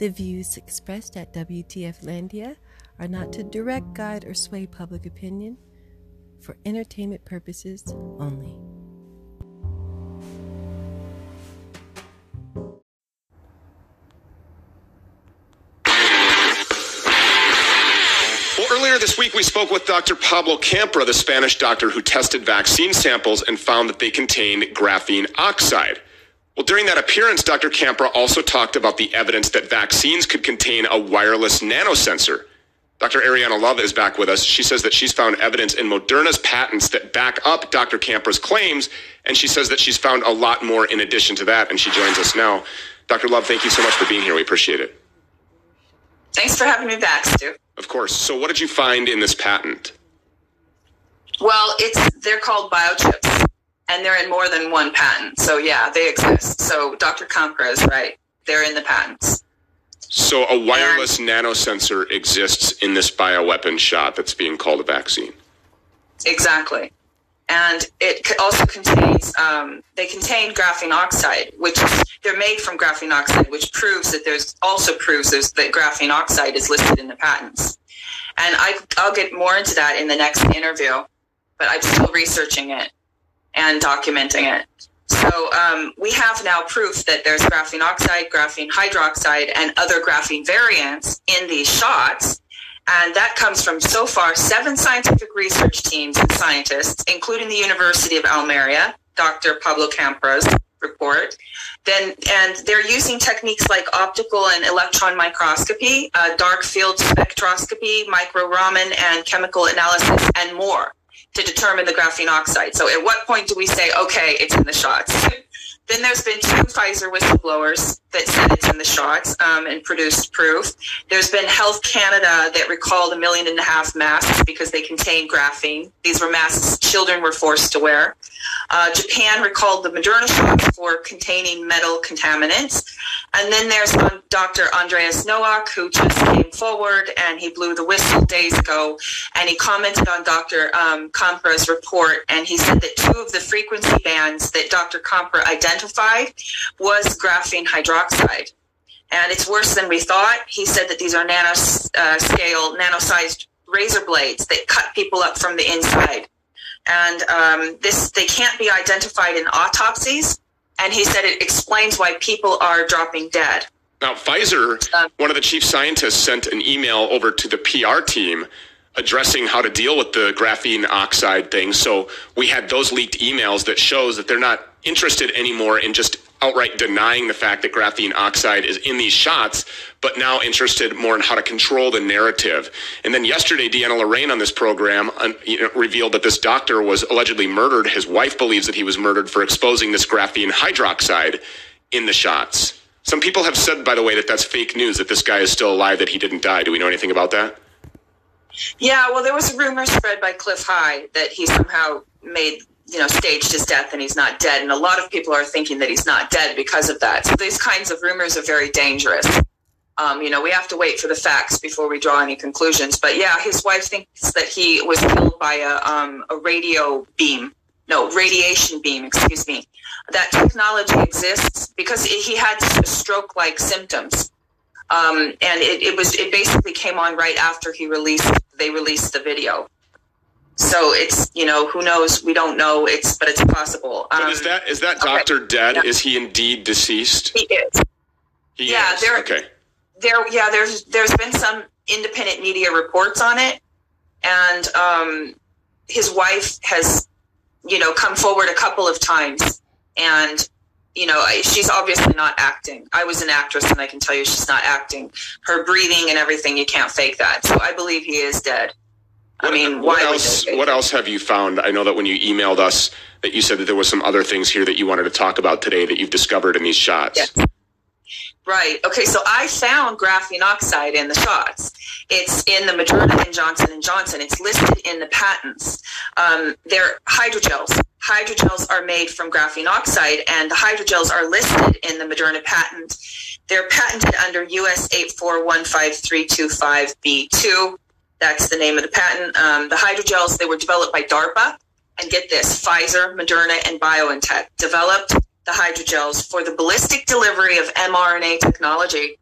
The views expressed at WTF Landia are not to direct, guide, or sway public opinion for entertainment purposes only. Earlier this week, we spoke with Dr. Pablo Campra, the Spanish doctor who tested vaccine samples and found that they contained graphene oxide. Well, during that appearance, Dr. Campra also talked about the evidence that vaccines could contain a wireless nanosensor. Dr. Ariana Love is back with us. She says that she's found evidence in Moderna's patents that back up Dr. Campra's claims, and she says that she's found a lot more in addition to that, and she joins us now. Dr. Love, thank you so much for being here. We appreciate it. Thanks for having me back, Stew. Of course. So, what did you find in this patent? Well, it's they're called biochips, and they're in more than one patent. So yeah, they exist. So Dr. Campra is right; they're in the patents. So, a wireless nanosensor exists in this bioweapon shot that's being called a vaccine. Exactly. And it also contains, um, they contain graphene oxide, which is, they're made from graphene oxide, which proves that there's, also proves there's, that graphene oxide is listed in the patents. And I, I'll get more into that in the next interview, but I'm still researching it and documenting it. So um, we have now proof that there's graphene oxide, graphene hydroxide, and other graphene variants in these shots. And that comes from so far seven scientific research teams and scientists, including the University of Almeria, Dr. Pablo Campra's report. Then, and they're using techniques like optical and electron microscopy, uh, dark field spectroscopy, micro Raman, and chemical analysis, and more to determine the graphene oxide. So, at what point do we say, okay, it's in the shots? Then there's been two Pfizer whistleblowers that said it's in the shots um, and produced proof. There's been Health Canada that recalled a million and a half masks because they contain graphene. These were masks children were forced to wear. Uh, Japan recalled the Moderna shots for containing metal contaminants. And then there's Dr. Andreas Noack, who just came forward and he blew the whistle days ago. And he commented on Dr. Um, Campra's report. And he said that two of the frequency bands that Dr. Campra identified was graphene hydroxide. And it's worse than we thought. He said that these are nano uh, scale, nano sized razor blades that cut people up from the inside. And um, this, they can't be identified in autopsies. And he said it explains why people are dropping dead. Now, Pfizer, Um, one of the chief scientists, sent an email over to the PR team addressing how to deal with the graphene oxide thing. So we had those leaked emails that shows that they're not interested anymore in just outright denying the fact that graphene oxide is in these shots, but now interested more in how to control the narrative. And then yesterday, DeAnna Lorraine on this program you know, revealed that this doctor was allegedly murdered. His wife believes that he was murdered for exposing this graphene hydroxide in the shots. Some people have said, by the way, that that's fake news, that this guy is still alive, that he didn't die. Do we know anything about that? Yeah, well, there was a rumor spread by Cliff High that he somehow made, you know, staged his death and he's not dead. And a lot of people are thinking that he's not dead because of that. So these kinds of rumors are very dangerous. Um, you know, we have to wait for the facts before we draw any conclusions. But yeah, his wife thinks that he was killed by a, um, a radio beam. No, radiation beam, excuse me. That technology exists because he had stroke like symptoms. Um, and it, it was it basically came on right after he released they released the video. So it's you know who knows we don't know it's but it's possible. But Um, is that is that okay. doctor dead? Yeah. Is he indeed deceased? he is. He Yeah, is. there- Okay. there yeah there's there's been some independent media reports on it and um his wife has you know come forward a couple of times and you know I- she's obviously not acting i was an actress and i can tell you she's not acting her breathing and everything you can't fake that so i believe he is dead i mean what else? What else have you found? I know that when you emailed us, that you said that there was some other things here that you wanted to talk about today that you've discovered in these shots. Right. Okay. So I found graphene oxide in the shots. It's in the Moderna and Johnson and Johnson. It's listed in the patents. Um, they're hydrogels. Hydrogels are made from graphene oxide, and the hydrogels are listed in the Moderna patent. They're patented under US 8415325B2. That's the name of the patent. Um, the hydrogels they were developed by DARPA, and get this: Pfizer, Moderna, and BioNTech developed the hydrogels for the ballistic delivery of mRNA technology.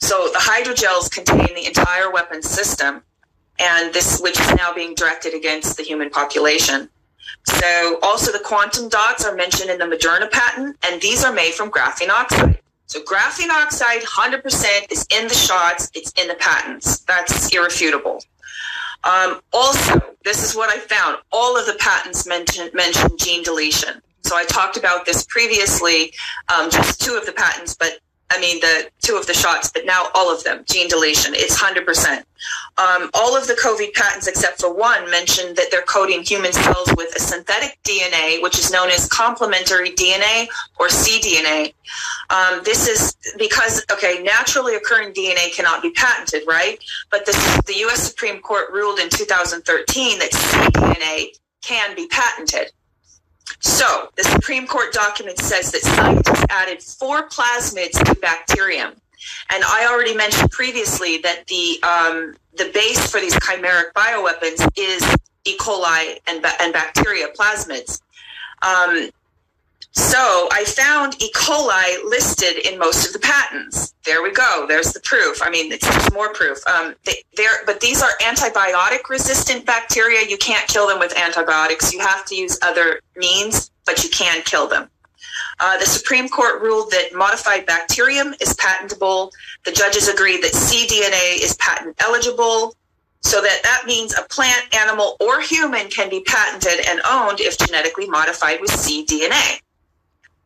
So the hydrogels contain the entire weapon system, and this, which is now being directed against the human population. So also the quantum dots are mentioned in the Moderna patent, and these are made from graphene oxide. So graphene oxide, 100% is in the shots. It's in the patents. That's irrefutable. Um, also, this is what I found. All of the patents mention, mention gene deletion. So I talked about this previously, um, just two of the patents, but I mean, the two of the shots, but now all of them, gene deletion, it's 100%. Um, all of the COVID patents, except for one, mention that they're coding human cells with a synthetic DNA, which is known as complementary DNA or cDNA. Um, this is because, okay, naturally occurring DNA cannot be patented, right? But the, the U.S. Supreme Court ruled in 2013 that cDNA can be patented. So, the Supreme Court document says that scientists added four plasmids to bacterium. And I already mentioned previously that the um, the base for these chimeric bioweapons is E. coli and, and bacteria plasmids. Um, so I found E. coli listed in most of the patents. There we go. There's the proof. I mean, it's more proof. Um, they, but these are antibiotic resistant bacteria. You can't kill them with antibiotics. You have to use other means, but you can kill them. Uh, the Supreme Court ruled that modified bacterium is patentable. The judges agreed that cDNA is patent eligible. So that that means a plant, animal, or human can be patented and owned if genetically modified with cDNA.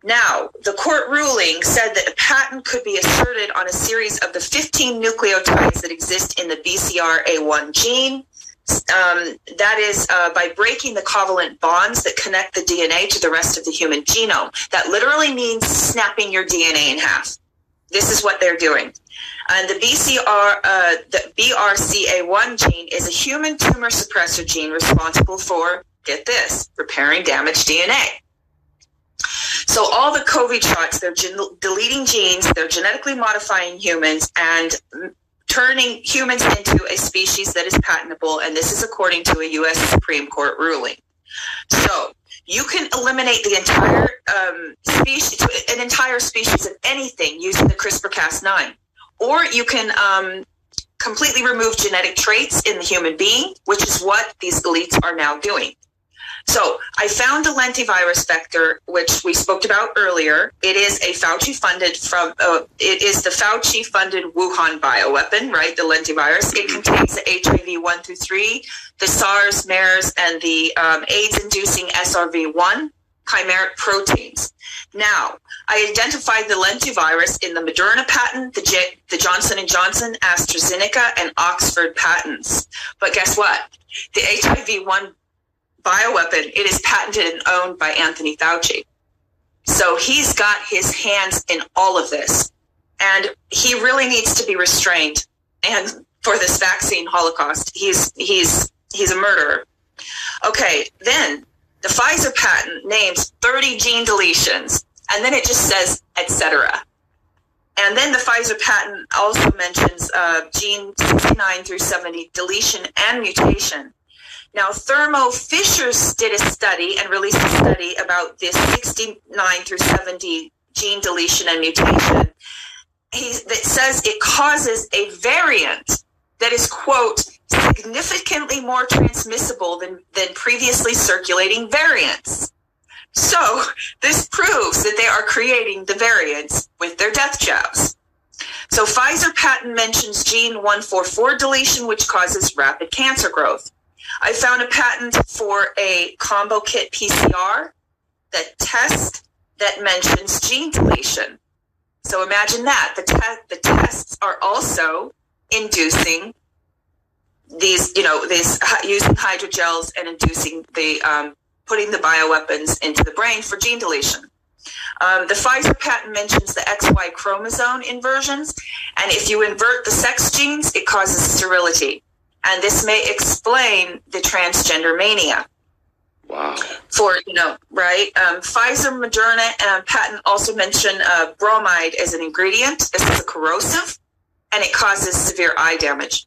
Now, the court ruling said that a patent could be asserted on a series of the 15 nucleotides that exist in the BCR-A1 gene. Um, that is uh, by breaking the covalent bonds that connect the DNA to the rest of the human genome. That literally means snapping your DNA in half. This is what they're doing. And the BCR, uh, the BRCA1 gene is a human tumor suppressor gene responsible for, get this, repairing damaged DNA. So all the COVID shots, they're gen- deleting genes, they're genetically modifying humans, and turning humans into a species that is patentable. And this is according to a U.S. Supreme Court ruling. So you can eliminate the entire um, species, an entire species of anything using the CRISPR-Cas9, or you can um, completely remove genetic traits in the human being, which is what these elites are now doing. So I found the lentivirus vector, which we spoke about earlier. It is a Fauci funded from, uh, it is the Fauci funded Wuhan bioweapon, right? The lentivirus. It contains the HIV 1 through 3, the SARS, MERS, and the um, AIDS inducing SRV1 chimeric proteins. Now, I identified the lentivirus in the Moderna patent, the, J- the Johnson & Johnson, AstraZeneca, and Oxford patents. But guess what? The HIV-1 bioweapon, it is patented and owned by Anthony Fauci. So he's got his hands in all of this. And he really needs to be restrained. And for this vaccine holocaust, he's he's he's a murderer. Okay, then the Pfizer patent names 30 gene deletions, and then it just says etc. And then the Pfizer patent also mentions uh, gene 69 through 70 deletion and mutation. Now, Thermo Fisher did a study and released a study about this 69 through 70 gene deletion and mutation he, that says it causes a variant that is, quote, significantly more transmissible than, than previously circulating variants. So this proves that they are creating the variants with their death jabs. So Pfizer patent mentions gene 144 deletion, which causes rapid cancer growth. I found a patent for a combo kit PCR that test that mentions gene deletion. So imagine that the te- the tests are also inducing these, you know, these using hydrogels and inducing the um, putting the bioweapons into the brain for gene deletion. Um, the Pfizer patent mentions the XY chromosome inversions, and if you invert the sex genes, it causes sterility and this may explain the transgender mania. Wow. For, you know, right? Um, Pfizer, Moderna, and patent also mention uh, bromide as an ingredient. This is a corrosive and it causes severe eye damage.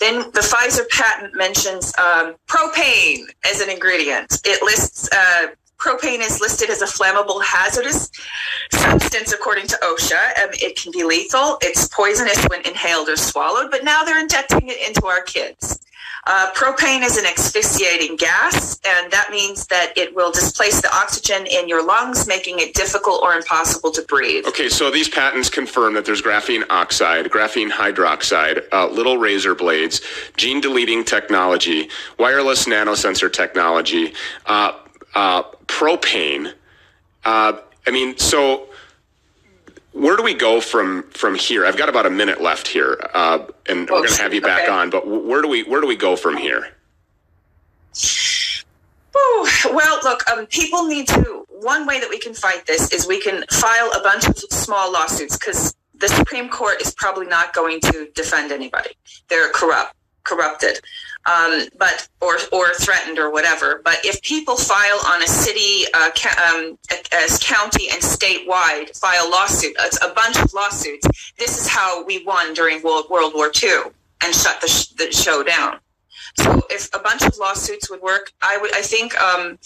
Then the Pfizer patent mentions um, propane as an ingredient. It lists uh, propane is listed as a flammable hazardous substance, according to OSHA. Um, it can be lethal. It's poisonous when inhaled or swallowed, but now they're injecting it into our kids. Uh, propane is an asphyxiating gas, and that means that it will displace the oxygen in your lungs, making it difficult or impossible to breathe. Okay, so these patents confirm that there's graphene oxide, graphene hydroxide, uh, little razor blades, gene deleting technology, wireless nanosensor technology, uh, uh propane. Uh, I mean, so where do we go from from here? I've got about a minute left here, uh, and we're going to have you back okay. on. But where do we where do we go from here? Ooh, well, look, um, people need to. One way that we can fight this is we can file a bunch of small lawsuits because the Supreme Court is probably not going to defend anybody. They're corrupt, corrupted um, but or or threatened or whatever. But if people file on a city, uh, ca- um, as county and statewide file lawsuit, it's a bunch of lawsuits. This is how we won during World, World War II and shut the, sh- the show down. So if a bunch of lawsuits would work, I would. I think. Um,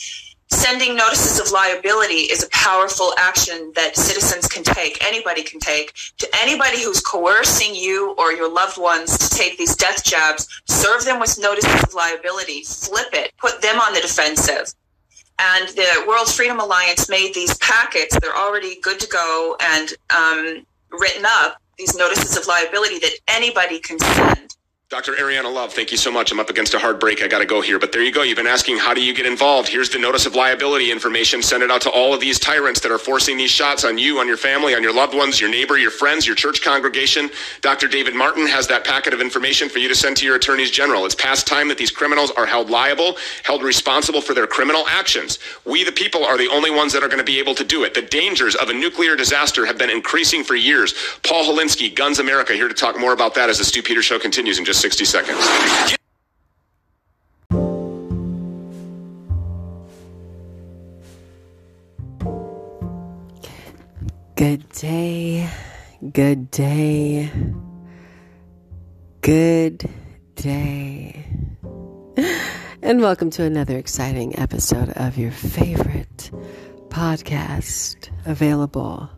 sending notices of liability is a powerful action that citizens can take, anybody can take, to anybody who's coercing you or your loved ones to take these death jabs, serve them with notices of liability, flip it, put them on the defensive. And the World Freedom Alliance made these packets, they're already good to go and um, written up, these notices of liability that anybody can send Dr. Ariana Love, thank you so much. I'm up against a hard break. I got to go here. But there you go. You've been asking, how do you get involved? Here's the notice of liability information. Send it out to all of these tyrants that are forcing these shots on you, on your family, on your loved ones, your neighbor, your friends, your church congregation. Dr. David Martin has that packet of information for you to send to your attorneys general. It's past time that these criminals are held liable, held responsible for their criminal actions. We, the people, are the only ones that are going to be able to do it. The dangers of a nuclear disaster have been increasing for years. Paul Helinski, Guns America, here to talk more about that as the Stew Peters Show continues in just 60 seconds. Good day, good day, good day. And welcome to another exciting episode of your favorite podcast available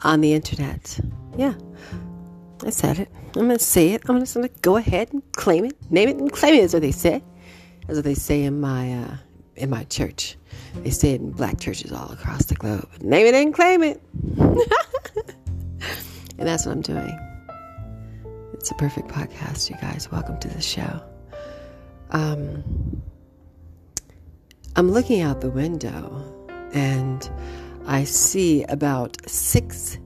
on the internet. Yeah, I said it. I'm going to say it. I'm just going to go ahead and claim it, name it, and claim it. Is what they say. That's what they say in my uh, in my church. They say it in black churches all across the globe. Name it and claim it. and that's what I'm doing. It's a perfect podcast, you guys. Welcome to the show. Um, I'm looking out the window and I see about six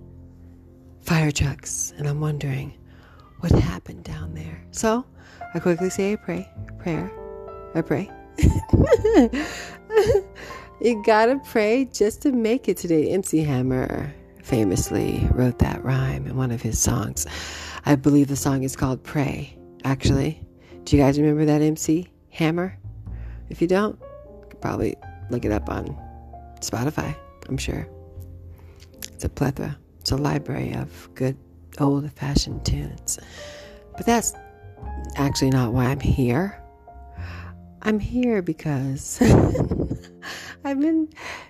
fire trucks, and I'm wondering what happened down there. So I quickly say a pray, prayer. I pray. you gotta pray just to make it today. MC Hammer famously wrote that rhyme in one of his songs. I believe the song is called Pray, actually. Do you guys remember that MC Hammer? If you don't, you probably look it up on Spotify, I'm sure. It's a plethora. It's a library of good old fashioned tunes. But that's actually not why I'm here. I'm here because I've been,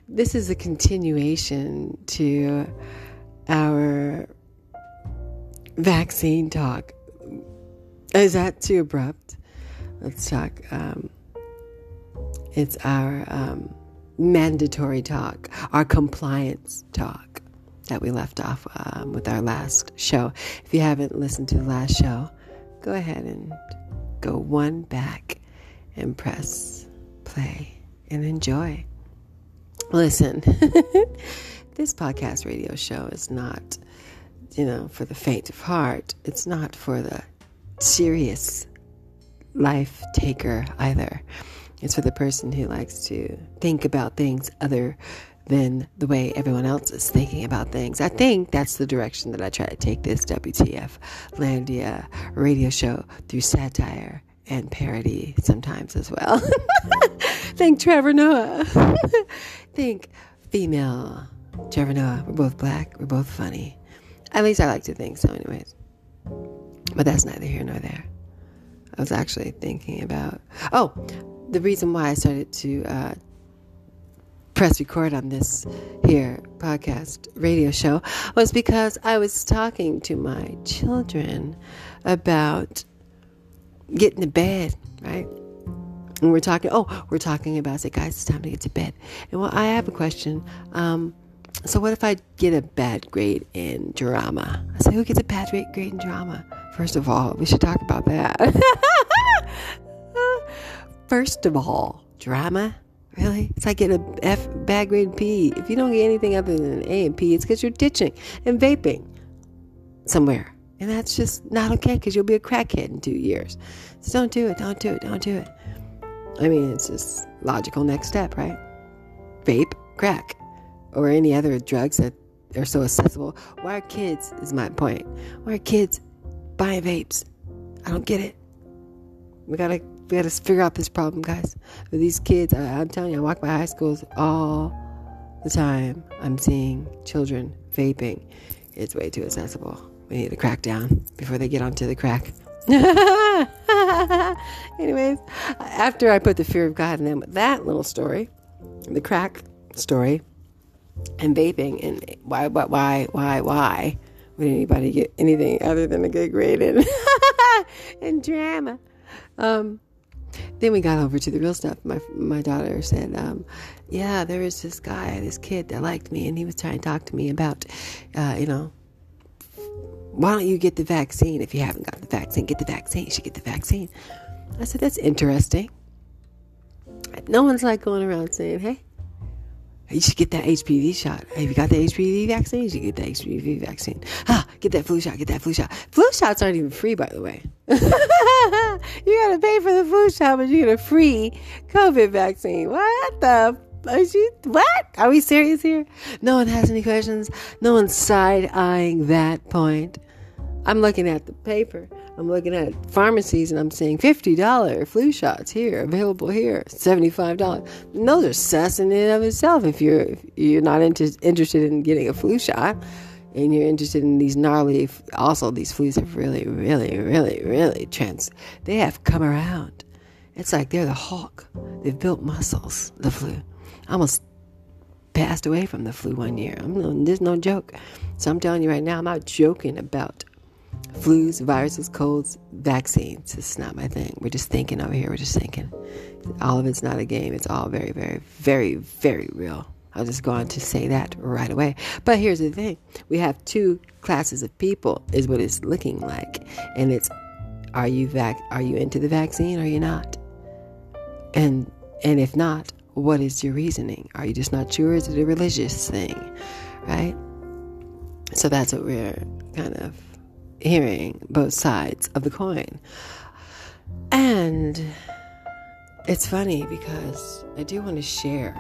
this is a continuation to our vaccine talk. Is that too abrupt? Let's talk. Um, it's our um, mandatory talk, our compliance talk that we left off um, with our last show. If you haven't listened to the last show, go ahead and go one back and press play and enjoy. Listen, this podcast radio show is not, you know, for the faint of heart. It's not for the serious life taker either. It's for the person who likes to think about things other than the way everyone else is thinking about things. I think that's the direction that I try to take this WTF Landia radio show through satire and parody sometimes as well. Think Trevor Noah. think female Trevor Noah. We're both black. We're both funny. At least I like to think so, anyways. But that's neither here nor there. I was actually thinking about. Oh, the reason why I started to uh, press record on this here podcast radio show was because I was talking to my children about getting to bed, right? And we're talking, oh, we're talking about, say, guys, it's time to get to bed. And well, I have a question. Um, so what if I get a bad grade in drama? I say, who gets a bad grade in drama? First of all, we should talk about that. First of all, drama Really? It's like getting a F bad grade P. If you don't get anything other than an A and P, it's because you're ditching and vaping somewhere. And that's just not okay because you'll be a crackhead in two years. So don't do it, don't do it, don't do it. I mean, it's just logical next step, right? Vape, crack, or any other drugs that are so accessible. Why are kids, is my point, why are kids buying vapes? I don't get it. We gotta we got to figure out this problem, guys. With these kids, I, I'm telling you, I walk by high schools all the time. I'm seeing children vaping. It's way too accessible. We need to crack down before they get onto the crack. Anyways, after I put the fear of God in them with that little story, the crack story, and vaping, and why, why, why, why, why would anybody get anything other than a good grade in, in drama? Um, then we got over to the real stuff. My my daughter said, um, "Yeah, there was this guy, this kid that liked me, and he was trying to talk to me about, uh, you know, why don't you get the vaccine if you haven't got the vaccine? Get the vaccine. You should get the vaccine." I said, "That's interesting." No one's like going around saying, "Hey, you should get that HPV shot. Have you got the HPV vaccine? You should get the HPV vaccine. Ah, get that flu shot. Get that flu shot. Flu shots aren't even free, by the way. you gotta pay for the flu shot, but you get a free COVID vaccine. What the? Are you, what? Are we serious here? No one has any questions. No one's side eyeing that point. I'm looking at the paper. I'm looking at pharmacies and I'm seeing $50 flu shots here, available here, $75. And those are sus in and of itself if you're, if you're not inter- interested in getting a flu shot and you're interested in these gnarly, also these flus have really, really, really, really trans, they have come around. It's like they're the Hulk. They've built muscles, the flu. I almost passed away from the flu one year. I'm no, there's no joke. So I'm telling you right now, I'm not joking about flus, viruses, colds, vaccines. It's not my thing. We're just thinking over here. We're just thinking. All of it's not a game. It's all very, very, very, very real. I'll just go on to say that right away. But here's the thing we have two classes of people, is what it's looking like. And it's are you vac- are you into the vaccine are you not? And and if not, what is your reasoning? Are you just not sure? Is it a religious thing? Right? So that's what we're kind of hearing both sides of the coin. And it's funny because I do want to share.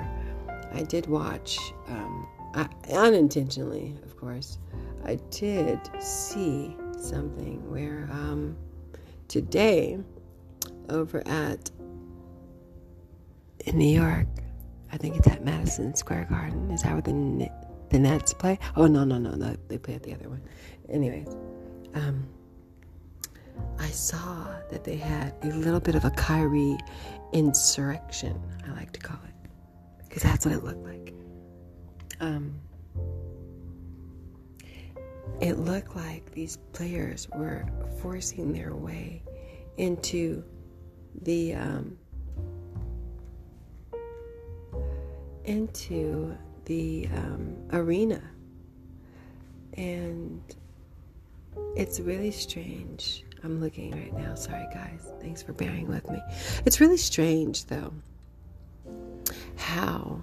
I did watch, um, I, unintentionally, of course, I did see something where um, today over at in New York, I think it's at Madison Square Garden. Is that where the the Nets play? Oh no no no no, they play at the other one. Anyways, um, I saw that they had a little bit of a Kyrie insurrection, I like to call it, because that's what it looked like. Um, it looked like these players were forcing their way into the um, into the um, arena and it's really strange. I'm looking right now. Sorry, guys. Thanks for bearing with me. It's really strange, though, how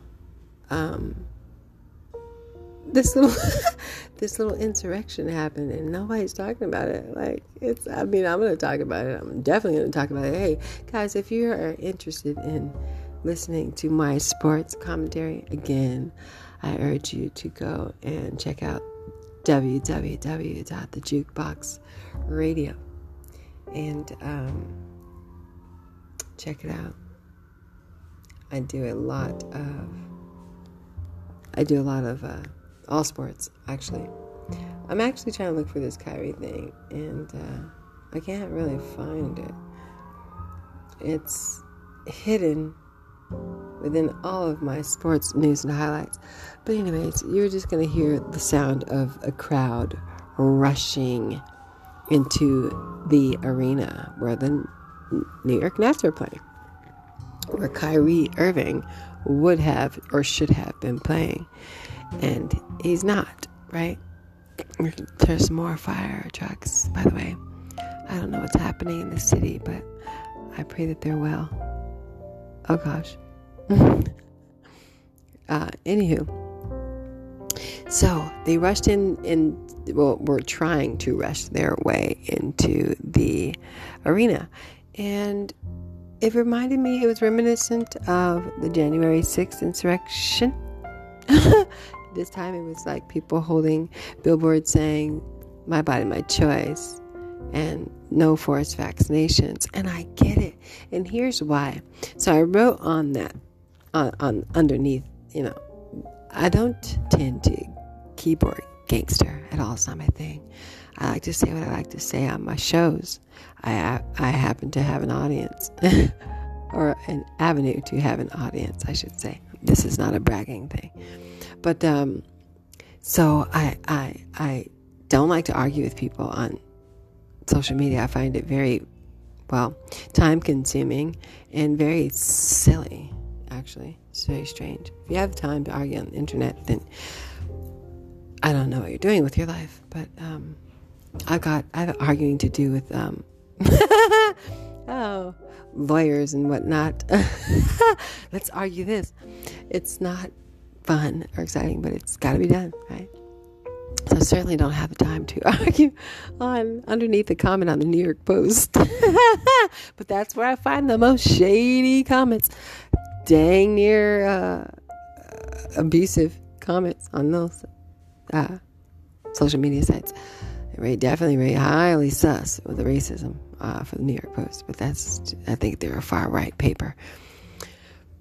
um, this little this little insurrection happened, and nobody's talking about it. Like it's. I mean, I'm going to talk about it. I'm definitely going to talk about it. Hey, guys, if you are interested in listening to my sports commentary again, I urge you to go and check out www.thejukeboxradio and um, check it out. I do a lot of I do a lot of uh, all sports actually. I'm actually trying to look for this Kyrie thing and uh, I can't really find it. It's hidden within all of my sports news and highlights. But, anyways, you're just going to hear the sound of a crowd rushing into the arena where the New York Nets are playing, where Kyrie Irving would have or should have been playing. And he's not, right? There's more fire trucks, by the way. I don't know what's happening in the city, but I pray that they're well. Oh gosh. uh, anywho, so they rushed in, in well, were trying to rush their way into the arena, and it reminded me. It was reminiscent of the January sixth insurrection. this time, it was like people holding billboards saying, "My body, my choice." and no forced vaccinations. And I get it. And here's why. So I wrote on that, on, on underneath, you know, I don't tend to keyboard gangster at all. It's not my thing. I like to say what I like to say on my shows. I, I happen to have an audience, or an avenue to have an audience, I should say. This is not a bragging thing. But, um, so I, I, I don't like to argue with people on social media. I find it very, well, time consuming and very silly, actually. It's very strange. If you have time to argue on the internet, then I don't know what you're doing with your life. But um, I've got, I have arguing to do with, um, oh, lawyers and whatnot. Let's argue this. It's not fun or exciting, but it's got to be done, right? So I certainly don't have the time to argue on underneath the comment on the New York Post. but that's where I find the most shady comments. Dang near uh, abusive comments on those uh, social media sites. Very definitely very highly sus with the racism uh, for the New York Post. But that's I think they're a far right paper.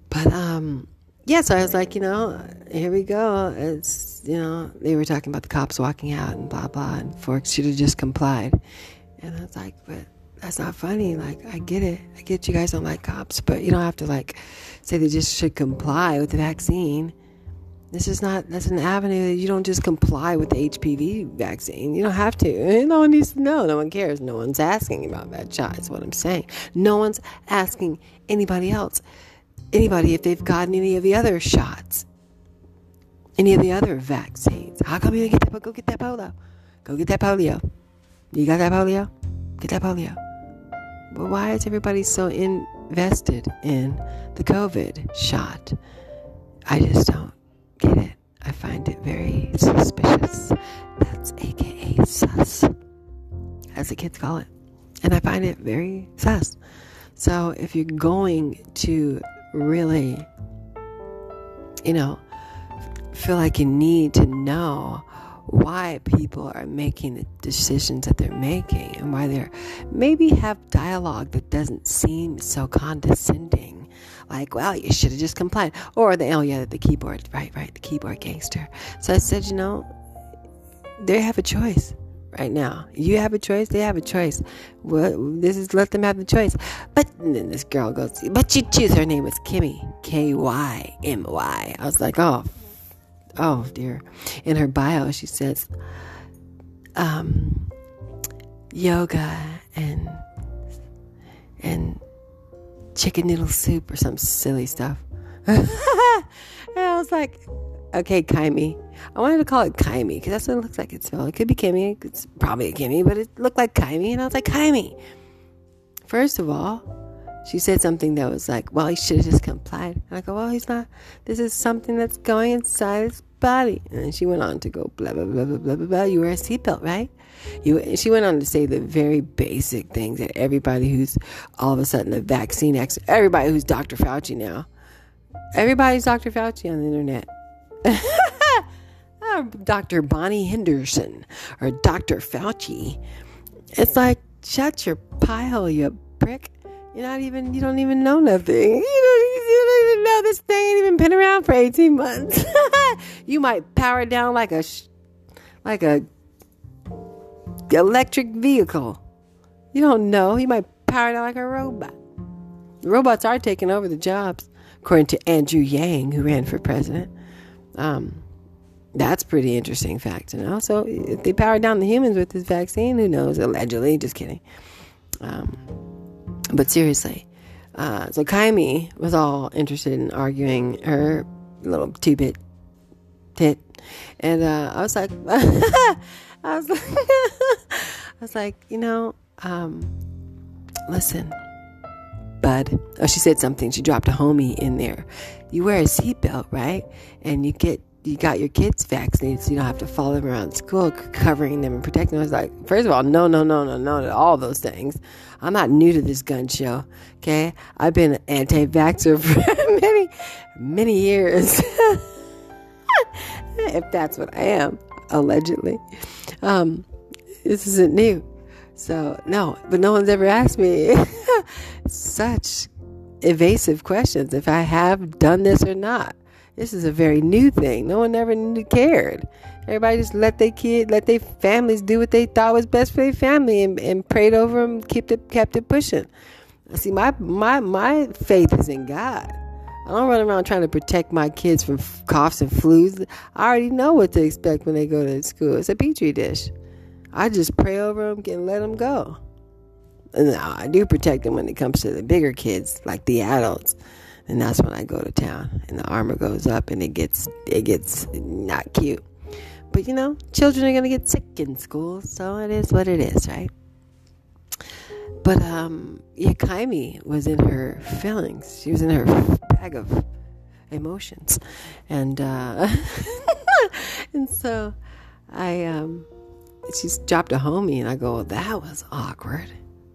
But um yeah, so I was like, you know, here we go. It's, you know, they were talking about the cops walking out and blah, blah, and Forks should have just complied. And I was like, but that's not funny. Like, I get it. I get you guys don't like cops, but you don't have to, like, say they just should comply with the vaccine. This is not, that's an avenue that you don't just comply with the HPV vaccine. You don't have to. No one needs to know. No one cares. No one's asking about that shot, is what I'm saying. No one's asking anybody else anybody if they've gotten any of the other shots, any of the other vaccines. How come you didn't get that? Go get that polio. Go get that polio. You got that polio? Get that polio. But why is everybody so invested in the COVID shot? I just don't get it. I find it very suspicious. That's AKA sus, as the kids call it. And I find it very sus. So if you're going to really, you know, feel like you need to know why people are making the decisions that they're making and why they're maybe have dialogue that doesn't seem so condescending like well you should have just complied or the oh yeah the keyboard right right the keyboard gangster so i said you know they have a choice right now. You have a choice, they have a choice. Well, this is let them have the choice. But then this girl goes, but you choose. Her name was Kimmy, K Y M Y. I was like, oh, oh dear. In her bio, she says, um, yoga and and chicken noodle soup or some silly stuff. and I was like, okay, Kimmy. I wanted to call it Kimmy because that's what it looks like it spelled. It could be Kimmy. It's probably a Kimmy, but it looked like Kimmy. And I was like, Kimmy. First of all, she said something that was like, well, he should have just complied. And I go, well, he's not. This is something that's going inside his body. And she went on to go, blah, blah, blah, blah, blah, blah, blah. You wear a seatbelt, right? You, she went on to say the very basic things that everybody who's all of a sudden a vaccine expert, everybody who's Dr. Fauci now, everybody's Dr. Fauci on the internet. Dr. Bonnie Henderson or Dr. Fauci. It's like, shut your pie hole, you prick. You're not even, you don't even know nothing. You don't, you don't even know this thing ain't even been around for 18 months. you might power down like a, like a electric vehicle. You don't know. You might power down like a robot. robots are taking over the jobs according to Andrew Yang, who ran for president. Um, that's pretty interesting fact to know. So if they power down the humans with this vaccine, who knows? Allegedly, just kidding. Um, but seriously, uh, so Kaimi was all interested in arguing her little two bit tit, and uh, I was like, I was like, I was like, you know, um, listen, bud. Oh, she said something. She dropped a homie in there. You wear a seatbelt, right? And you get you got your kids vaccinated so you don't have to follow them around school covering them and protecting them. I was like, first of all, no, no, no, no, no all those things. I'm not new to this gun show. Okay. I've been anti vaxxer for many, many years. if that's what I am, allegedly. Um, this isn't new. So, no, but no one's ever asked me such evasive questions if I have done this or not. This is a very new thing. No one ever cared. Everybody just let their kid, let their families do what they thought was best for their family and, and prayed over them, kept it, kept it pushing. See, my, my, my faith is in God. I don't run around trying to protect my kids from coughs and flus. I already know what to expect when they go to school. It's a petri dish. I just pray over them and let them go. And I do protect them when it comes to the bigger kids, like the adults and that's when I go to town and the armor goes up and it gets it gets not cute. But you know, children are gonna get sick in school, so it is what it is, right? But um yeah, was in her feelings. She was in her bag of emotions. And uh and so I um she's dropped a homie and I go, That was awkward.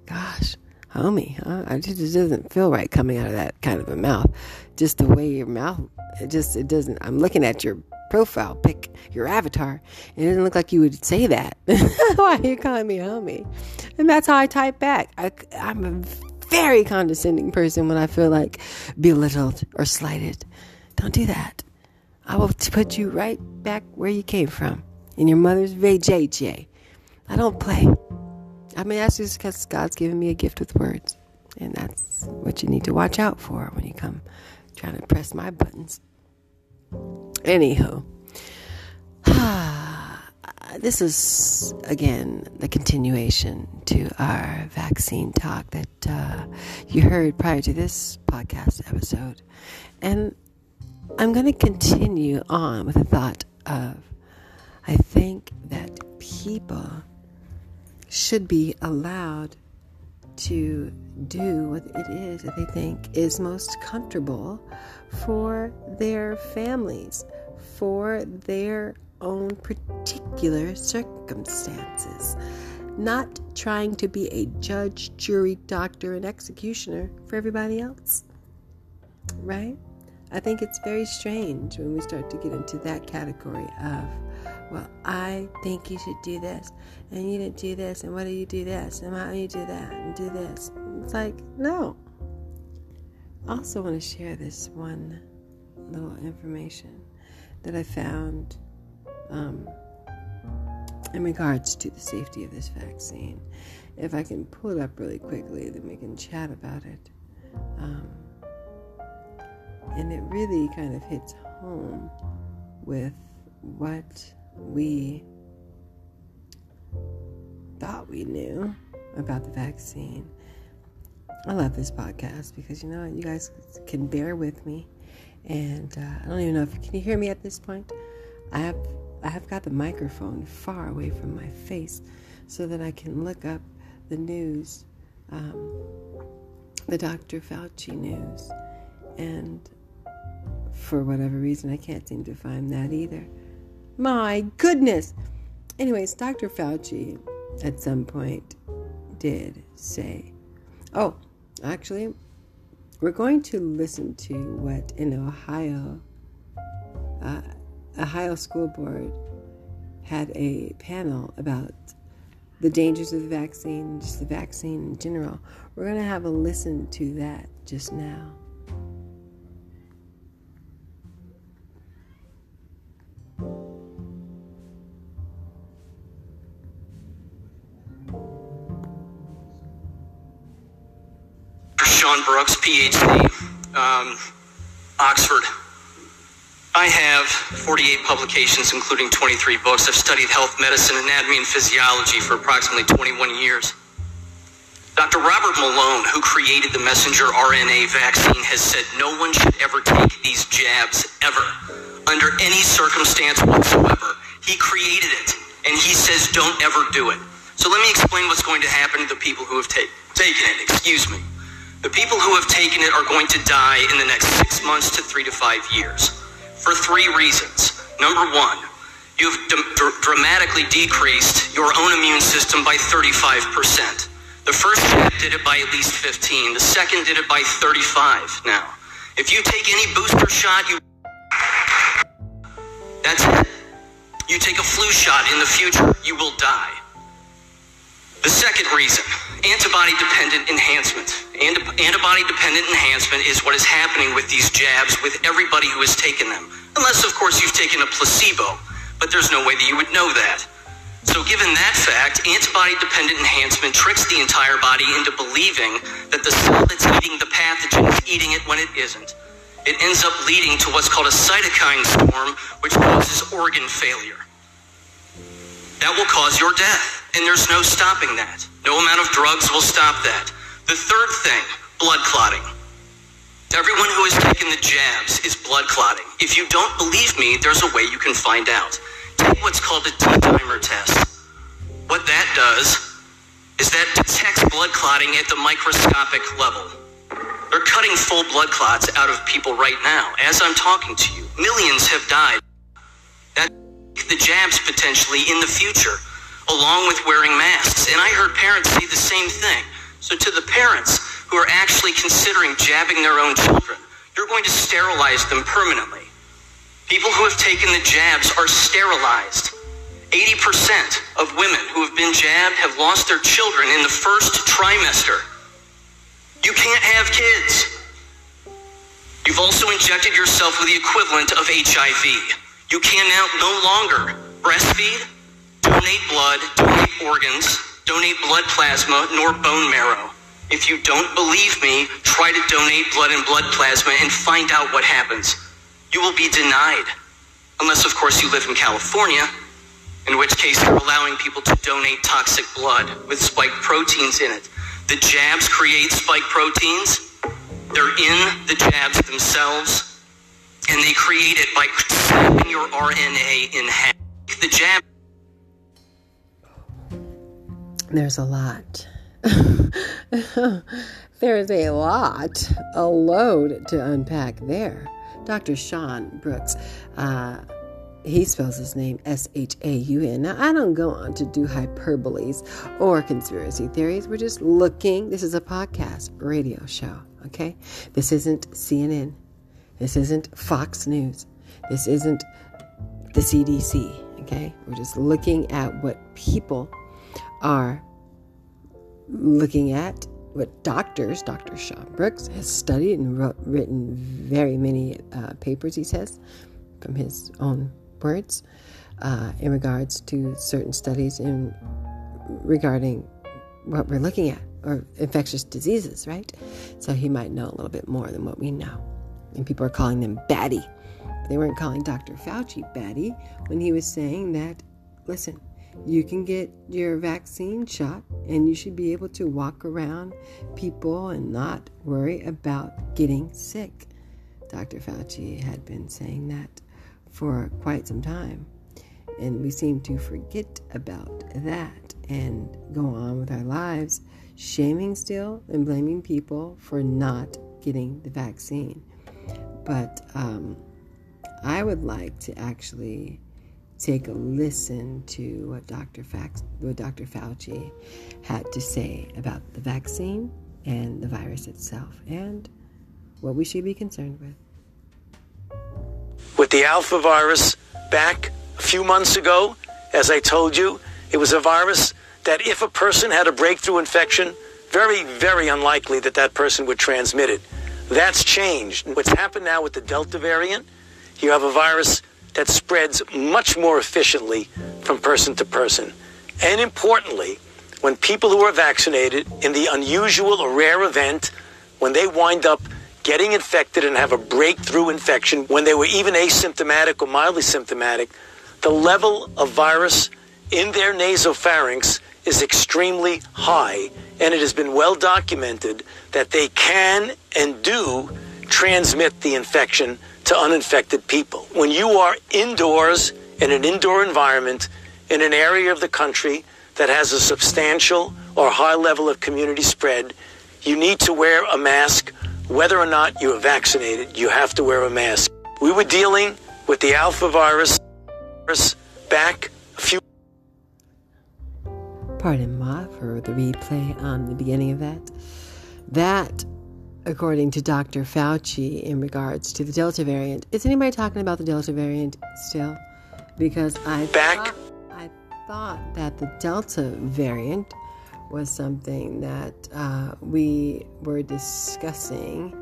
Gosh homie, huh? I just, it doesn't feel right coming out of that kind of a mouth. Just the way your mouth, it just, it doesn't. I'm looking at your profile pic, your avatar, and it doesn't look like you would say that. Why are you calling me homie? And that's how I type back. I, I'm a very condescending person when I feel like belittled or slighted. Don't do that. I will put you right back where you came from in your mother's VJJ. I don't play. I mean, that's just because God's given me a gift with words. And that's what you need to watch out for when you come trying to press my buttons. Anywho, this is again the continuation to our vaccine talk that uh, you heard prior to this podcast episode. And I'm going to continue on with the thought of I think that people should be allowed to do what it is that they think is most comfortable for their families, for their own particular circumstances. Not trying to be a judge, jury, doctor, and executioner for everybody else. Right? I think it's very strange when we start to get into that category of well, I think you should do this, and you didn't do this, and why do you do this, and why don't you do that, and do this? It's like, no. I also want to share this one little information that I found um, in regards to the safety of this vaccine. If I can pull it up really quickly, then we can chat about it. Um, and it really kind of hits home with what we thought we knew about the vaccine. I love this podcast because you know you guys can bear with me, and uh, I don't even know if can you hear me at this point. I have I have got the microphone far away from my face so that I can look up the news, um, the Dr. Fauci news, and for whatever reason I can't seem to find that either. My goodness. Anyways, Dr. Fauci at some point did say, oh, actually, we're going to listen to what in Ohio, uh, Ohio School Board had a panel about the dangers of the vaccine, just the vaccine in general. We're going to have a listen to that just now. Brooks, PhD. Um, Oxford. I have 48 publications, including 23 books. I've studied health, medicine, anatomy, and physiology for approximately 21 years. Dr. Robert Malone, who created the messenger RNA vaccine, has said no one should ever take these jabs ever, under any circumstance whatsoever. He created it, and he says don't ever do it. So let me explain what's going to happen to the people who have ta- taken it. Excuse me. The people who have taken it are going to die in the next six months to three to five years for three reasons. Number one, you've d- dramatically decreased your own immune system by 35%. The first did it by at least 15. The second did it by 35 now. If you take any booster shot, you that's it. You take a flu shot in the future, you will die. The second reason, antibody dependent enhancement. antibody dependent enhancement is what is happening with these jabs with everybody who has taken them. Unless, of course, you've taken a placebo, but there's no way that you would know that. So, given that fact, antibody dependent enhancement tricks the entire body into believing that the cell that's eating the pathogen is eating it when it isn't. It ends up leading to what's called a cytokine storm, which causes organ failure. That will cause your death, and there's no stopping that. No amount of drugs will stop that. The third thing, blood clotting. Everyone who has taken the jabs is blood clotting. If you don't believe me, there's a way you can find out. Take what's called a D-dimer test. What that does is that detects blood clotting at the microscopic level. They're cutting full blood clots out of people right now. As I'm talking to you, millions have died That the jabs potentially in the future, along with wearing masks. And I heard parents say the same thing. So, to the parents who are actually considering jabbing their own children, you're going to sterilize them permanently. People who have taken the jabs are sterilized. 80% of women who have been jabbed have lost their children in the first trimester. You can't have kids. You've also injected yourself with the equivalent of HIV. You can now no longer breastfeed, donate blood, donate organs, donate blood plasma, nor bone marrow. If you don't believe me, try to donate blood and blood plasma and find out what happens. You will be denied. Unless, of course, you live in California, in which case they're allowing people to donate toxic blood with spike proteins in it. The jabs create spike proteins. They're in the jabs themselves and they create it by snapping your RNA in half. The jab. There's a lot. There's a lot, a load to unpack there. Dr. Shaun Brooks, uh, he spells his name S H A U N. Now, I don't go on to do hyperboles or conspiracy theories. We're just looking. This is a podcast, radio show, okay? This isn't CNN. This isn't Fox News. This isn't the CDC. Okay? We're just looking at what people are looking at, what doctors, Dr. Shaun Brooks, has studied and wrote, written very many uh, papers, he says, from his own words, uh, in regards to certain studies in regarding what we're looking at, or infectious diseases, right? So he might know a little bit more than what we know and people are calling them batty. They weren't calling Dr. Fauci batty when he was saying that, listen, you can get your vaccine shot and you should be able to walk around people and not worry about getting sick. Dr. Fauci had been saying that for quite some time. And we seem to forget about that and go on with our lives, shaming still and blaming people for not getting the vaccine. But um, I would like to actually take a listen to what Dr. Fax, what Dr. Fauci had to say about the vaccine and the virus itself and what we should be concerned with. With the alpha virus back a few months ago, as I told you, it was a virus that if a person had a breakthrough infection, very, very unlikely that that person would transmit it. That's changed. What's happened now with the Delta variant, you have a virus that spreads much more efficiently from person to person. And importantly, when people who are vaccinated, in the unusual or rare event, when they wind up getting infected and have a breakthrough infection when they were even asymptomatic or mildly symptomatic, the level of virus in their nasopharynx is extremely high. And it has been well documented that they can and do transmit the infection to uninfected people. When you are indoors in an indoor environment in an area of the country that has a substantial or high level of community spread, you need to wear a mask. Whether or not you are vaccinated, you have to wear a mask. We were dealing with the alpha virus back a few. Pardon Ma for the replay on the beginning of that. That, according to Dr. Fauci, in regards to the Delta variant, is anybody talking about the Delta variant still? Because I back. Thought, I thought that the Delta variant was something that uh, we were discussing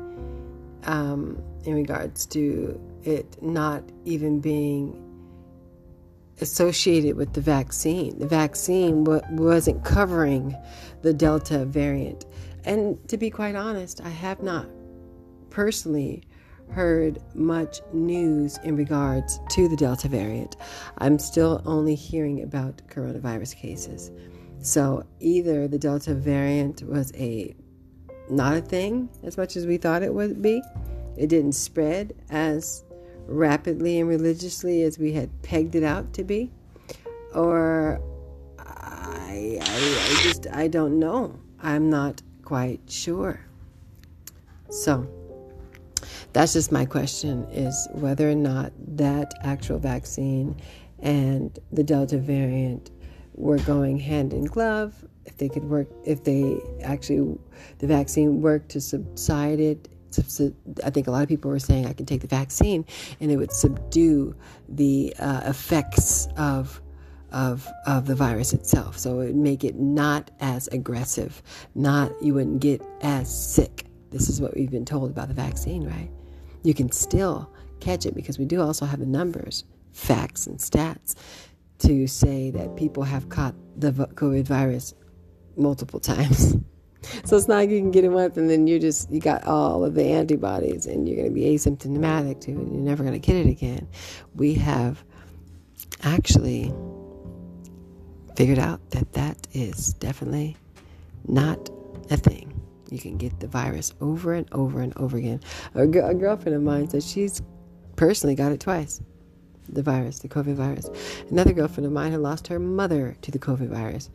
um, in regards to it not even being associated with the vaccine. The vaccine w- wasn't covering the Delta variant. And to be quite honest, I have not personally heard much news in regards to the Delta variant. I'm still only hearing about coronavirus cases. So either the Delta variant was a not a thing as much as we thought it would be. It didn't spread as rapidly and religiously as we had pegged it out to be. Or I, I, I just I don't know. I'm not quite sure. So that's just my question is whether or not that actual vaccine and the Delta variant were going hand in glove, if they could work, if they actually, the vaccine worked to subside it. I think a lot of people were saying I can take the vaccine and it would subdue the uh, effects of of of the virus itself. So it would make it not as aggressive, not you wouldn't get as sick. This is what we've been told about the vaccine, right? You can still catch it because we do also have the numbers, facts, and stats to say that people have caught the COVID virus multiple times. So it's not like you can get it once and then you just you got all of the antibodies and you're going to be asymptomatic to it and you're never going to get it again. We have actually figured out that that is definitely not a thing. You can get the virus over and over and over again. A, a girlfriend of mine said she's personally got it twice the virus, the COVID virus. Another girlfriend of mine had lost her mother to the COVID virus.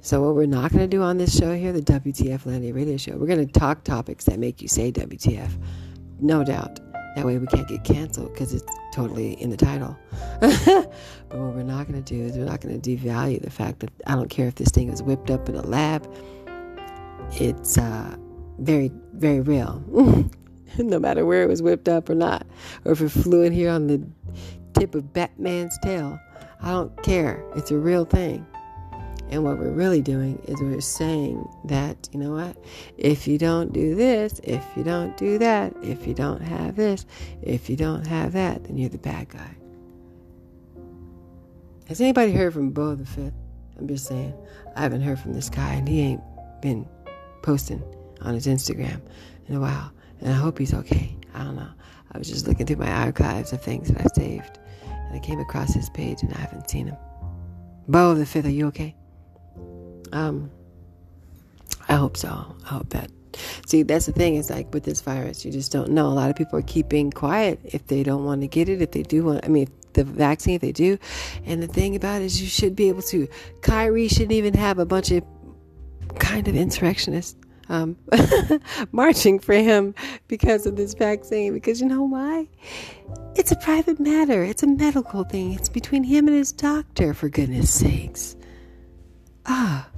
So, what we're not going to do on this show here, the WTF Landia Radio Show, we're going to talk topics that make you say WTF. No doubt. That way we can't get canceled because it's totally in the title. but what we're not going to do is we're not going to devalue the fact that I don't care if this thing is whipped up in a lab, it's uh, very, very real. no matter where it was whipped up or not, or if it flew in here on the tip of Batman's tail. I don't care. It's a real thing. And what we're really doing is we're saying that, you know what? If you don't do this, if you don't do that, if you don't have this, if you don't have that, then you're the bad guy. Has anybody heard from Bo the Fifth? I'm just saying. I haven't heard from this guy, and he ain't been posting on his Instagram in a while. And I hope he's okay. I don't know. I was just looking through my archives of things that I saved, and I came across his page, and I haven't seen him. Bo the Fifth, are you okay? Um, I hope so. I hope that. See, that's the thing. It's like with this virus, you just don't know. A lot of people are keeping quiet if they don't want to get it. If they do want, I mean, the vaccine, if they do. And the thing about it is, you should be able to. Kyrie shouldn't even have a bunch of kind of insurrectionists um, marching for him because of this vaccine. Because you know why? It's a private matter. It's a medical thing. It's between him and his doctor. For goodness sakes. Ah.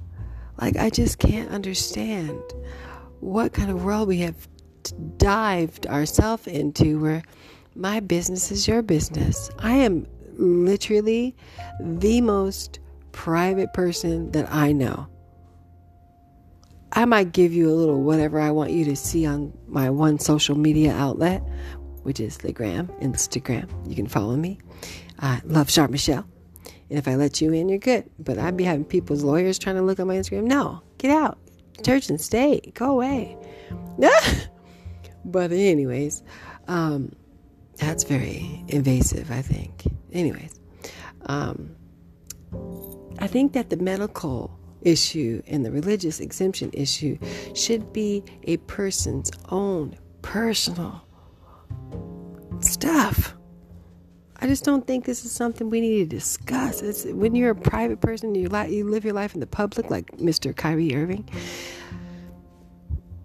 Like, I just can't understand what kind of world we have dived ourselves into where my business is your business. I am literally the most private person that I know. I might give you a little whatever I want you to see on my one social media outlet, which is the gram, Instagram. You can follow me. I love Shar Michelle. And if I let you in, you're good. But I'd be having people's lawyers trying to look on my Instagram. No, get out. Church and state. Go away. but anyways, um, that's very invasive. I think. Anyways, um, I think that the medical issue and the religious exemption issue should be a person's own personal stuff. I just don't think this is something we need to discuss. It's, when you're a private person, you, li- you live your life in the public, like Mr. Kyrie Irving.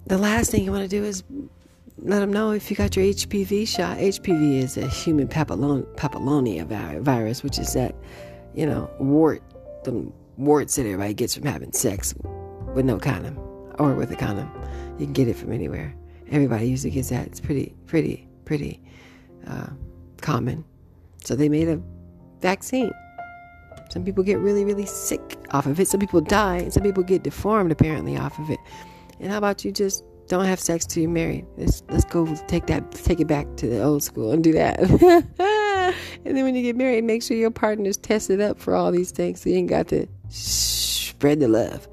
The last thing you want to do is let them know if you got your HPV shot. HPV is a human papillonia virus, which is that, you know, wart, the warts that everybody gets from having sex with no condom or with a condom. You can get it from anywhere. Everybody usually gets that. It's pretty, pretty, pretty uh, common. So they made a vaccine. Some people get really, really sick off of it. Some people die, some people get deformed apparently off of it. And how about you just don't have sex till you're married? Let's let's go take that, take it back to the old school and do that. and then when you get married, make sure your partner's tested up for all these things, so you ain't got to spread the love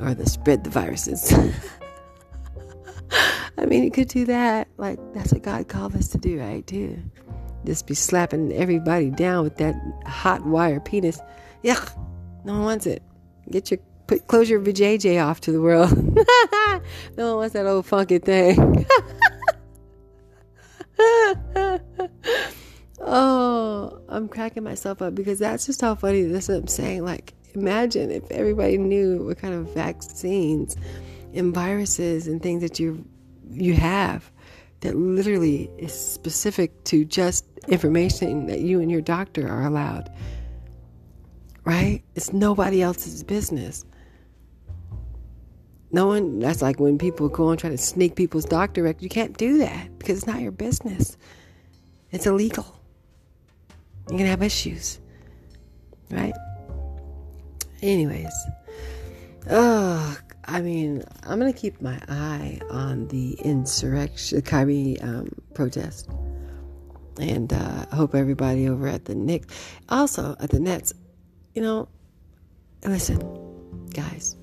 or the spread the viruses. I mean, you could do that. Like that's what God called us to do, right? Too. Just be slapping everybody down with that hot wire penis. Yuck. No one wants it. Get your put close your vajayjay off to the world. no one wants that old funky thing. oh, I'm cracking myself up because that's just how funny this is. I'm saying. Like, imagine if everybody knew what kind of vaccines and viruses and things that you you have that literally is specific to just information that you and your doctor are allowed. Right? It's nobody else's business. No one, that's like when people go and try to sneak people's doctor record. You can't do that because it's not your business. It's illegal. You're going to have issues. Right? Anyways. Oh, I mean, I'm going to keep my eye on the insurrection, the Kyrie um, protest. And uh, hope everybody over at the Knicks, also at the Nets, you know, listen, guys,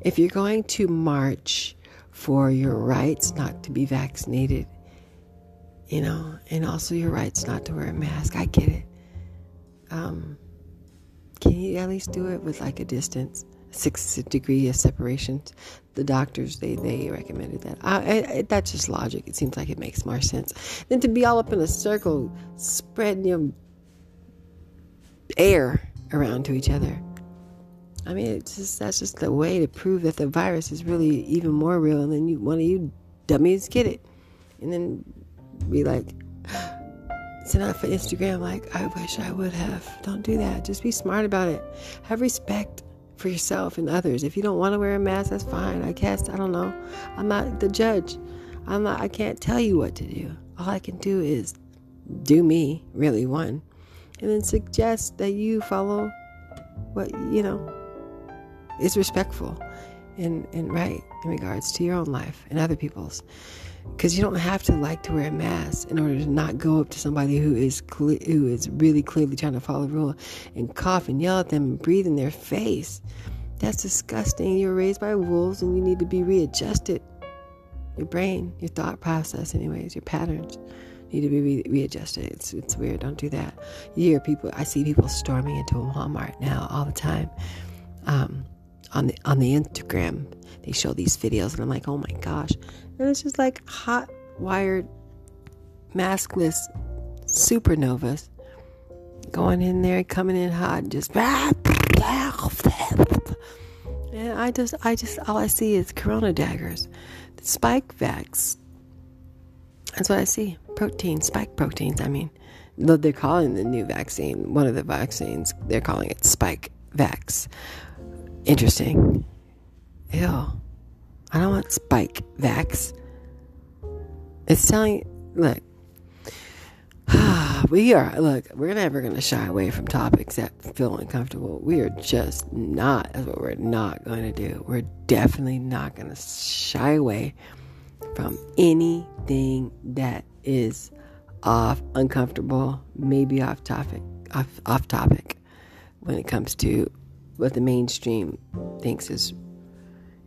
if you're going to march for your rights not to be vaccinated, you know, and also your rights not to wear a mask, I get it. Um, can you at least do it with like a distance? Six degree of separation. The doctors they they recommended that. I, I, that's just logic. It seems like it makes more sense than to be all up in a circle, spreading your air around to each other. I mean, it's just that's just the way to prove that the virus is really even more real. And then you one of you dummies get it, and then be like. Send out for Instagram like I wish I would have. Don't do that. Just be smart about it. Have respect for yourself and others. If you don't want to wear a mask, that's fine. I guess I don't know. I'm not the judge. I'm not I can't tell you what to do. All I can do is do me, really one. And then suggest that you follow what, you know, is respectful and, and right in regards to your own life and other people's because you don't have to like to wear a mask in order to not go up to somebody who is cle- who is really clearly trying to follow the rule and cough and yell at them and breathe in their face. That's disgusting. You're raised by wolves and you need to be readjusted. Your brain, your thought process, anyways, your patterns need to be re- readjusted. It's it's weird. Don't do that. You hear people. I see people storming into a Walmart now all the time. Um, on the on the Instagram, they show these videos, and I'm like, oh my gosh, and it's just like hot wired, maskless supernovas going in there, coming in hot, just. And I just, I just, all I see is corona daggers. The Spikevax. That's what I see. Protein, spike proteins, I mean. They're calling the new vaccine, one of the vaccines, they're calling it spike vax. Interesting. Ew. I don't want spike vax. It's telling, look, we are, look, we're never to shy away from topics that feel uncomfortable. We are just not, that's what we're not to do. We're definitely not to shy away from anything that is off, uncomfortable, maybe off topic, off, off topic when it comes to what the mainstream thinks is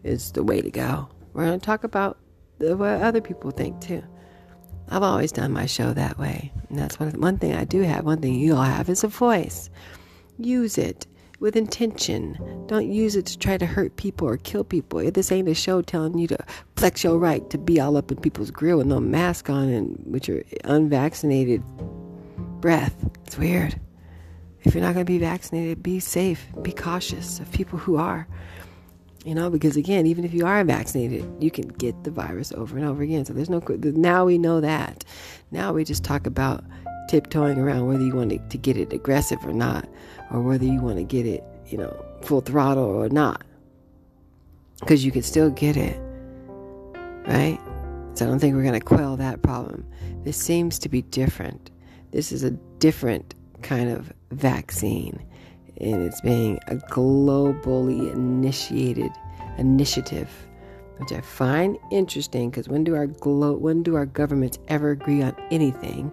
is the way to go. We're going to talk about what other people think too. I've always done my show that way. And that's one, one thing I do have. One thing you all have is a voice. Use it with intention. Don't use it to try to hurt people or kill people. This ain't a show telling you to flex your right to be all up in people's grill with no mask on and with your unvaccinated breath. It's weird. If you're not going to be vaccinated, be safe. Be cautious of people who are. You know, because again, even if you are vaccinated, you can get the virus over and over again. So there's no, now we know that. Now we just talk about tiptoeing around whether you want to, to get it aggressive or not, or whether you want to get it, you know, full throttle or not. Because you can still get it, right? So I don't think we're going to quell that problem. This seems to be different. This is a different kind of vaccine and it's being a globally initiated initiative, which I find interesting because when do our glo- when do our governments ever agree on anything?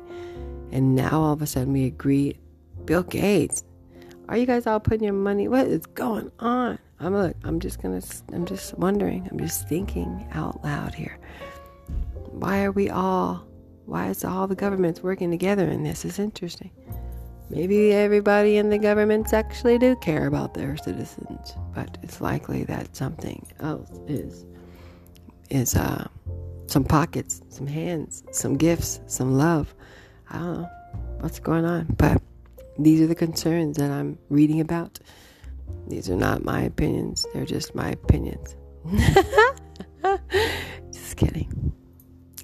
And now all of a sudden we agree. Bill Gates, are you guys all putting your money? What is going on? I'm look. I'm just gonna. I'm just wondering. I'm just thinking out loud here. Why are we all? Why is all the governments working together in this? It's interesting. Maybe everybody in the governments actually do care about their citizens, but it's likely that something else is is uh, some pockets, some hands, some gifts, some love. I don't know what's going on, but these are the concerns that I'm reading about. These are not my opinions; they're just my opinions. just kidding.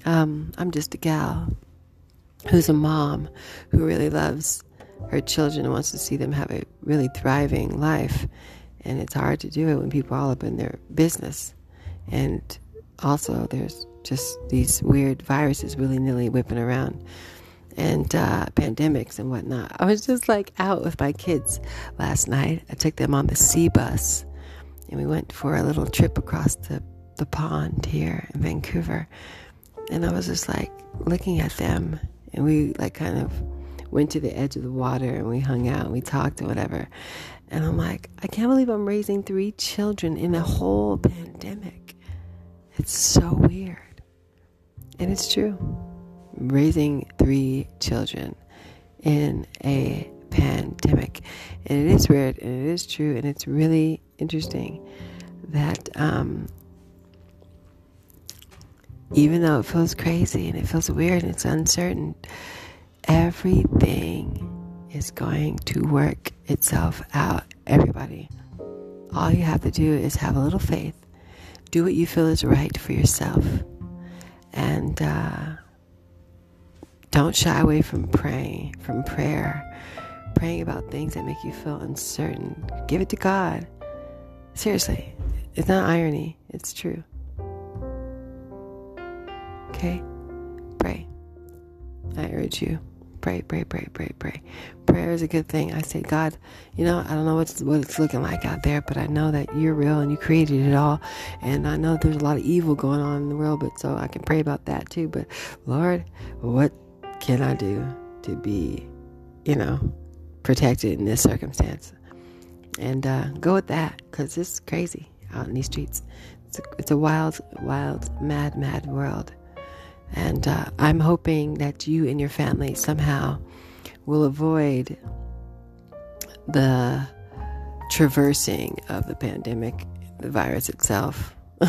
Um, I'm just a gal who's a mom who really loves her children wants to see them have a really thriving life. And it's hard to do it when people are all up in their business. And also, there's just these weird viruses willy nilly whipping around and uh, pandemics and whatnot. I was just like out with my kids last night. I took them on the SeaBus and we went for a little trip across the, the pond here in Vancouver. And I was just like looking at them and we like kind of went to the edge of the water and we hung out and we talked or whatever. And I'm like, I can't believe I'm raising three children in a whole pandemic. It's so weird. And it's true. Raising three children in a pandemic. And it is weird and it is true and it's really interesting that um, even though it feels crazy and it feels weird and it's uncertain, everything is going to work itself out. Everybody. All you have to do is have a little faith. Do what you feel is right for yourself. And uh, don't shy away from praying, from prayer, praying about things that make you feel uncertain. Give it to God. Seriously, it's not irony, it's true. Okay? Pray. I urge you pray, pray, pray, pray, pray. Prayer is a good thing. I say, God, you know, I don't know what's what it's looking like out there, but I know that you're real and you created it all. And I know there's a lot of evil going on in the world, but so I can pray about that too. But Lord, what can I do to be, you know, protected in this circumstance? And uh, go with that because it's crazy out in these streets. It's a, it's a wild, wild, mad, mad world. And uh, I'm hoping that you and your family somehow will avoid the traversing of the pandemic, the virus itself.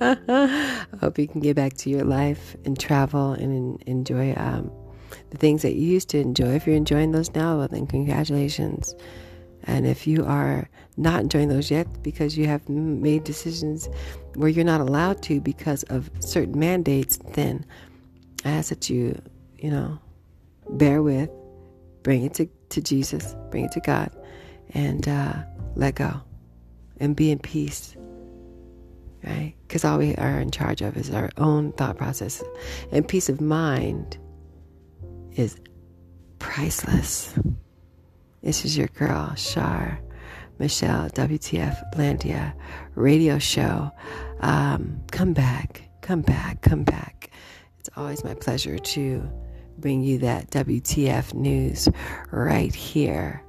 I hope you can get back to your life and travel and enjoy um, the things that you used to enjoy. If you're enjoying those now, well, then congratulations. And if you are not enjoying those yet because you have made decisions where you're not allowed to because of certain mandates, then I ask that you, you know, bear with, bring it to, to Jesus, bring it to God, and uh, let go and be in peace. Right? Because all we are in charge of is our own thought process. And peace of mind is priceless. This is your girl, Shar Michelle, WTF Landia radio show. Um, come back, come back, come back. It's always my pleasure to bring you that WTF news right here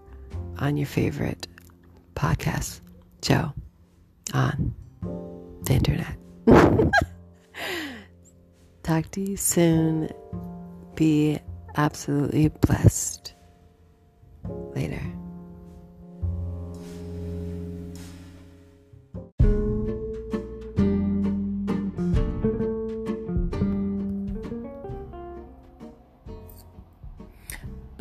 on your favorite podcast show on the internet. Talk to you soon. Be absolutely blessed. Later.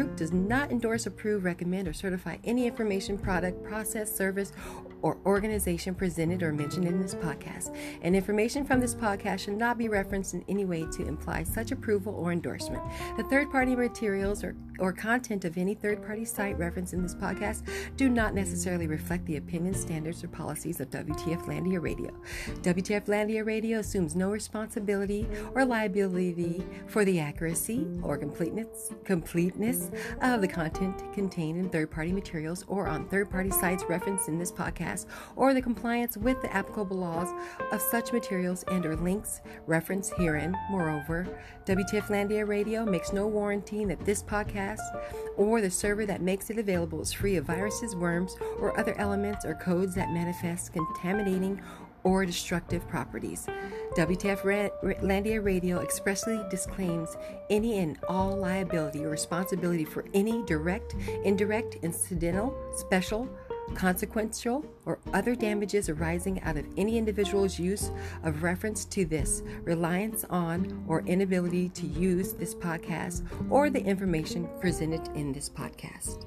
Group does not endorse, approve, recommend, or certify any information, product, process, service, or organization presented or mentioned in this podcast. And information from this podcast should not be referenced in any way to imply such approval or endorsement. The third party materials or, or content of any third party site referenced in this podcast do not necessarily reflect the opinions, standards, or policies of WTF Landia Radio. WTF Landia Radio assumes no responsibility or liability for the accuracy or completeness, completeness of the content contained in third party materials or on third party sites referenced in this podcast or the compliance with the applicable laws of such materials and or links referenced herein. Moreover, WTF Landia Radio makes no warranty that this podcast or the server that makes it available is free of viruses, worms, or other elements or codes that manifest contaminating or destructive properties. WTF Landia Radio expressly disclaims any and all liability or responsibility for any direct, indirect, incidental, special, consequential, or other damages arising out of any individual's use of reference to this, reliance on, or inability to use this podcast or the information presented in this podcast.